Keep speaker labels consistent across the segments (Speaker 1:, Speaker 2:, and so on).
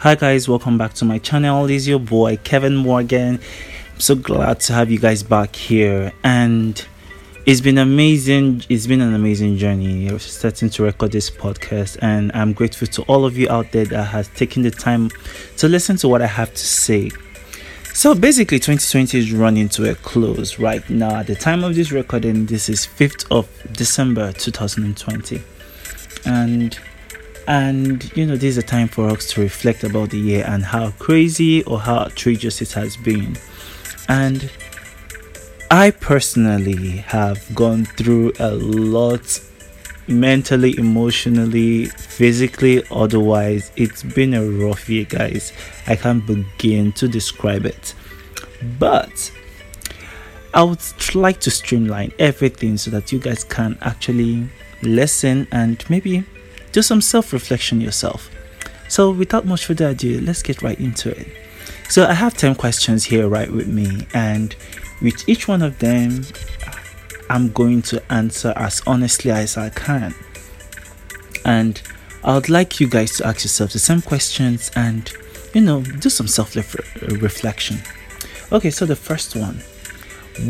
Speaker 1: Hi guys, welcome back to my channel. This is your boy Kevyn Morgan. I'm so glad to have you guys back here. And it's been amazing it's been an amazing journey starting to record this podcast. And i'm grateful to all of you out there that has taken the time to listen to what i have to say. So basically 2020 is running to a close right now. At the time of this recording this is 5th of december 2020 and and you know this is a time for us to reflect about the year and how crazy or how outrageous it has been. And i personally have gone through a lot mentally emotionally physically. Otherwise it's been a rough year guys. I can't begin to describe it. But i would like to streamline everything so that you guys can actually listen and maybe do some self reflection yourself. So, without much further ado, let's get right into it. So, I have 10 questions here right with me, and with each one of them, I'm going to answer as honestly as I can. And I would like you guys to ask yourself the same questions and, you know, do some self reflection. Okay, so the first one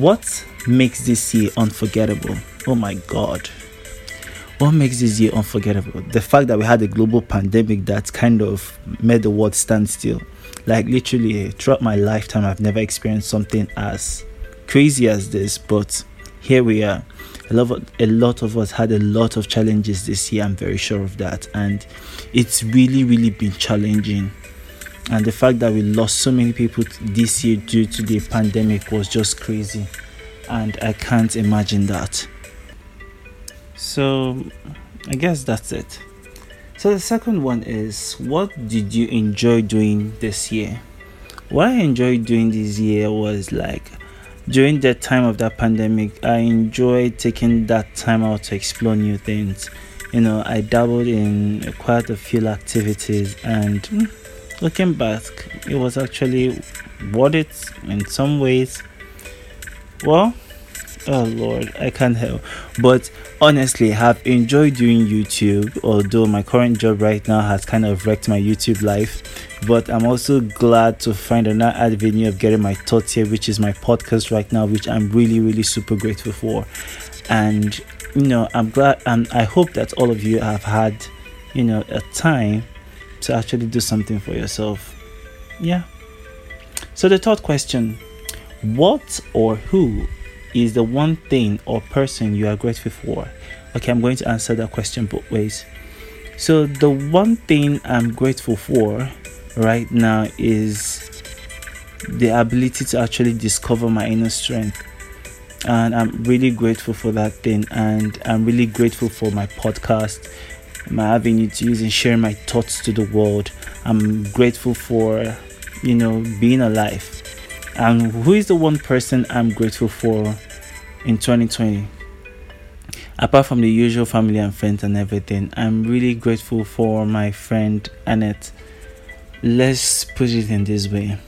Speaker 1: What makes this year unforgettable? Oh my god what makes this year unforgettable? The fact that we had a global pandemic that kind of made the world stand still. Like literally throughout my lifetime, I've never experienced something as crazy as this. But here we are. A lot, of, a lot of us had a lot of challenges this year. I'm very sure of that, and it's really, really been challenging. And the fact that we lost so many people this year due to the pandemic was just crazy, and I can't imagine that. So, I guess that's it. So, the second one is what did you enjoy doing this year? What I enjoyed doing this year was like during the time of that pandemic, I enjoyed taking that time out to explore new things. You know, I dabbled in quite a few activities, and hmm, looking back, it was actually worth it in some ways. Well, oh lord i can't help. But honestly i've enjoyed doing youtube although my current job right now has kind of wrecked my youtube life. But i'm also glad to find another avenue of getting my thoughts here which is my podcast right now which i'm really really super grateful for. And you know i'm glad and i hope that all of you have had you know a time to actually do something for yourself. Yeah. So the third question what or who is the one thing or person you are grateful for? Okay, I'm going to answer that question both ways. So, the one thing I'm grateful for right now is the ability to actually discover my inner strength. And I'm really grateful for that thing. And I'm really grateful for my podcast, my avenue to use and sharing my thoughts to the world. I'm grateful for, you know, being alive. And who is the one person I'm grateful for in 2020 apart from the usual family and friends and everything i'm really grateful for my friend annette. Let's put it in this way.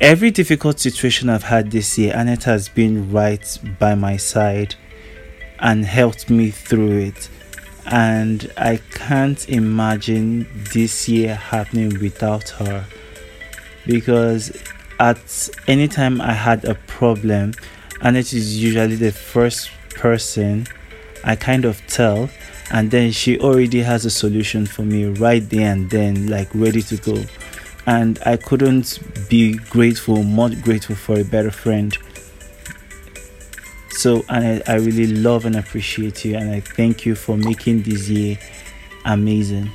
Speaker 1: Every difficult situation i've had this year annette has been right by my side and helped me through it. And i can't imagine this year happening without her. Because at any time i had a problem and it is usually the first person I kind of tell, and then she already has a solution for me right there and then, like ready to go. And I couldn't be grateful, more grateful for a better friend. So, and I, I really love and appreciate you, and I thank you for making this year amazing.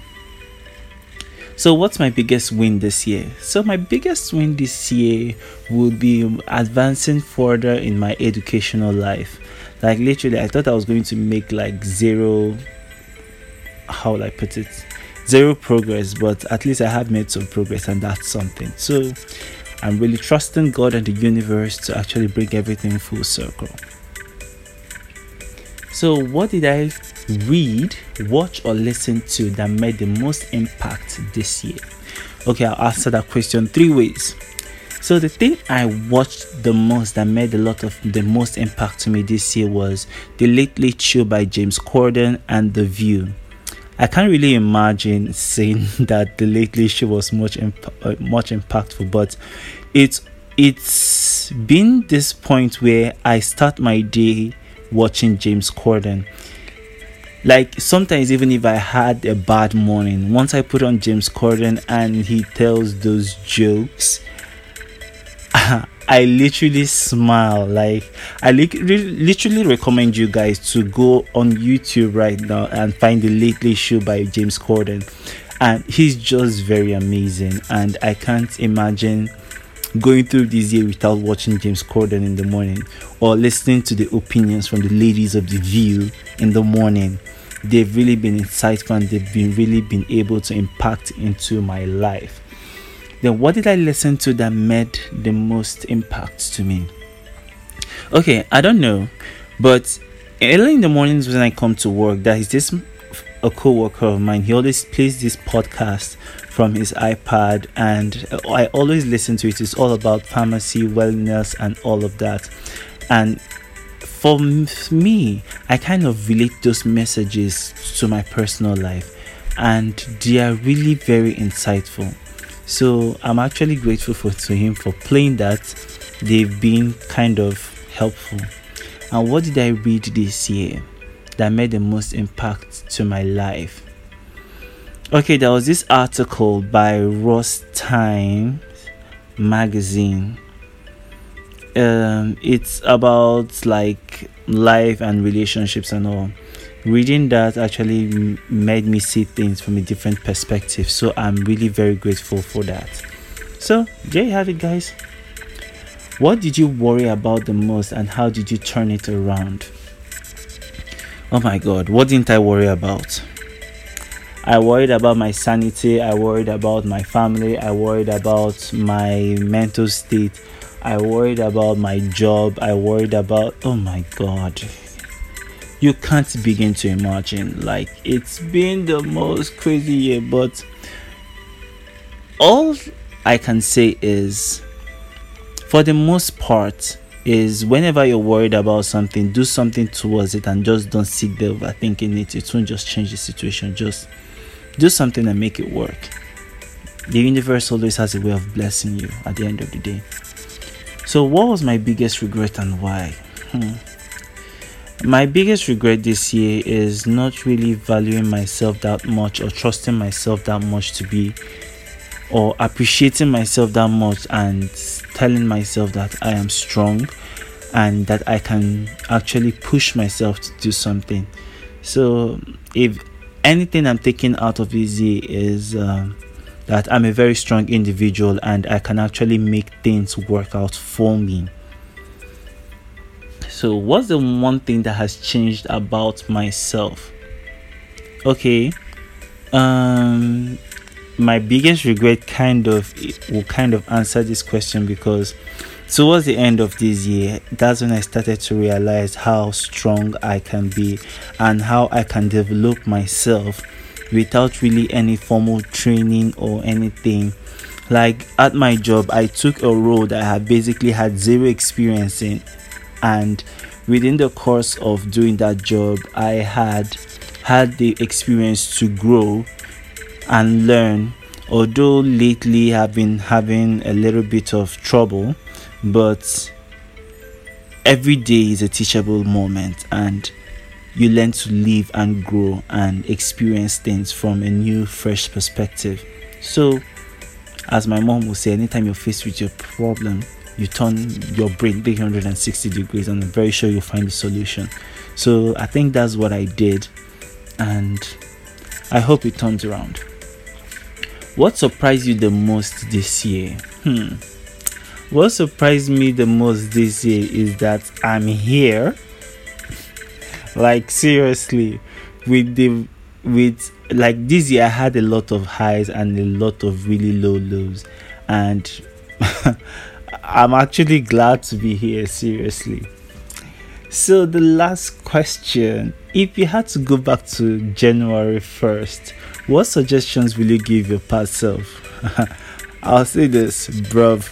Speaker 1: So, what's my biggest win this year? So, my biggest win this year would be advancing further in my educational life. Like, literally, I thought I was going to make like zero, how will I put it? Zero progress, but at least I have made some progress, and that's something. So, I'm really trusting God and the universe to actually bring everything full circle. So, what did I read, watch, or listen to that made the most impact this year? Okay, I'll answer that question three ways. So, the thing I watched the most that made a lot of the most impact to me this year was The Late Late Show by James Corden and The View. I can't really imagine saying that the Late Late Show was much imp- uh, much impactful, but it's it's been this point where I start my day watching James Corden. Like sometimes, even if I had a bad morning, once I put on James Corden and he tells those jokes, I literally smile. Like I li- literally recommend you guys to go on YouTube right now and find the Late Late Show by James Corden, and he's just very amazing. And I can't imagine going through this year without watching James Corden in the morning or listening to the opinions from the ladies of the View in the morning. They've really been insightful and they've been really been able to impact into my life. Then what did I listen to that made the most impact to me? Okay, I don't know, but early in the mornings when I come to work, there is this a co-worker of mine. He always plays this podcast from his iPad, and I always listen to it. It's all about pharmacy, wellness, and all of that. And for me, I kind of relate those messages to my personal life, and they are really very insightful. So I'm actually grateful for to him for playing that. They've been kind of helpful. And what did I read this year that made the most impact to my life? Okay, there was this article by Ross Times magazine. Um, it's about like life and relationships and all. Reading that actually made me see things from a different perspective so i'm really very grateful for that. So there you have it guys. What did you worry about the most and how did you turn it around? Oh my god what didn't i worry about i worried about my sanity i worried about my family i worried about my mental state i worried about my job i worried about oh my god you can't begin to imagine. Like it's been the most crazy year, but all I can say is for the most part is whenever you're worried about something, do something towards it and just don't sit there overthinking it. It won't just change the situation. Just do something and make it work. The universe always has a way of blessing you at the end of the day. So, what was my biggest regret and why? Hmm. My biggest regret this year is not really valuing myself that much or trusting myself that much to be or appreciating myself that much and telling myself that I am strong and that I can actually push myself to do something. So, if anything I'm taking out of easy is um, that I'm a very strong individual and I can actually make things work out for me. So, what's the one thing that has changed about myself? Okay, um, my biggest regret kind of will kind of answer this question because towards the end of this year, that's when I started to realize how strong I can be and how I can develop myself without really any formal training or anything. Like at my job, I took a role that I had basically had zero experience in and within the course of doing that job i had had the experience to grow and learn although lately i've been having a little bit of trouble but every day is a teachable moment and you learn to live and grow and experience things from a new fresh perspective. So as my mom would say anytime you're faced with your problem you turn your brain 360 degrees and i'm very sure you'll find the solution. So i think that's what i did and i hope it turns around. What surprised you the most this year? Hmm what surprised me the most this year is that i'm here like seriously with the with like this year i had a lot of highs and a lot of really low lows and I'm actually glad to be here, seriously. So, the last question if you had to go back to January 1st, what suggestions will you give your past self? I'll say this, bruv.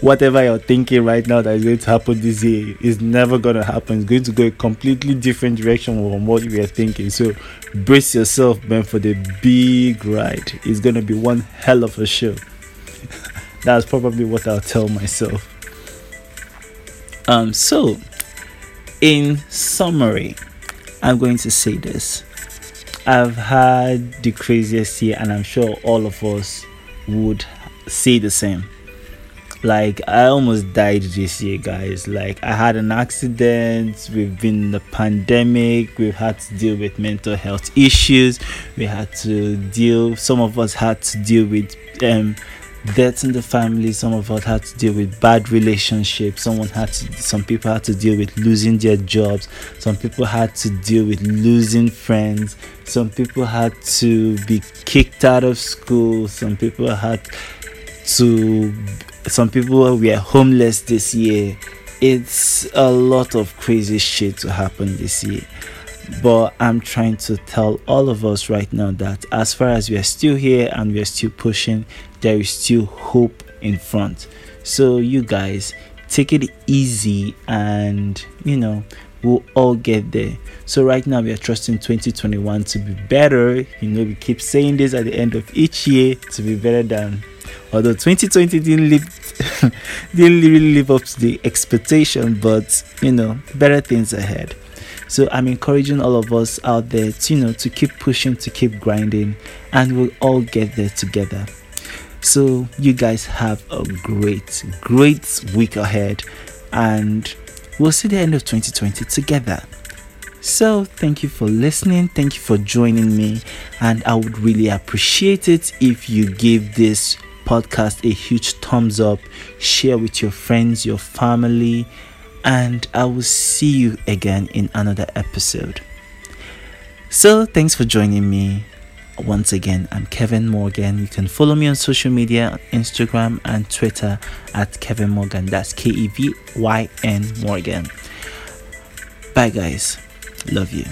Speaker 1: Whatever you're thinking right now that is going to happen this year is never going to happen. It's going to go a completely different direction from what you were thinking. So brace yourself, man, for the big ride. It's going to be one hell of a show. That's probably what I'll tell myself. Um, so, in summary, I'm going to say this. I've had the craziest year, and I'm sure all of us would say the same. Like, I almost died this year, guys. Like, I had an accident, we've been in the pandemic, we've had to deal with mental health issues, we had to deal, some of us had to deal with um, deaths in the family. Some of us had to deal with bad relationships. Someone had to some people had to deal with losing their jobs. Some people had to deal with losing friends. Some people had to be kicked out of school. Some people had to some people uh, were homeless this year it's a lot of crazy shit to happen this year but I'm trying to tell all of us right now that as far as we are still here and we are still pushing, there is still hope in front. So, you guys, take it easy and you know, we'll all get there. So, right now, we are trusting 2021 to be better. You know, we keep saying this at the end of each year to be better than although 2020 didn't live didn't really live up to the expectation but you know better things ahead so I'm encouraging all of us out there to, you know, to keep pushing, to keep grinding, and we'll all get there together. So you guys have a great, great week ahead, and we'll see the end of 2020 together. So, thank you for listening. Thank you for joining me. And I would really appreciate it if you give this podcast a huge thumbs up, share with your friends, your family, and I will see you again in another episode. So, thanks for joining me. Once again, I'm Kevyn Morgan. You can follow me on social media Instagram and Twitter at Kevyn Morgan. That's K E V Y N Morgan. Bye, guys. Love you.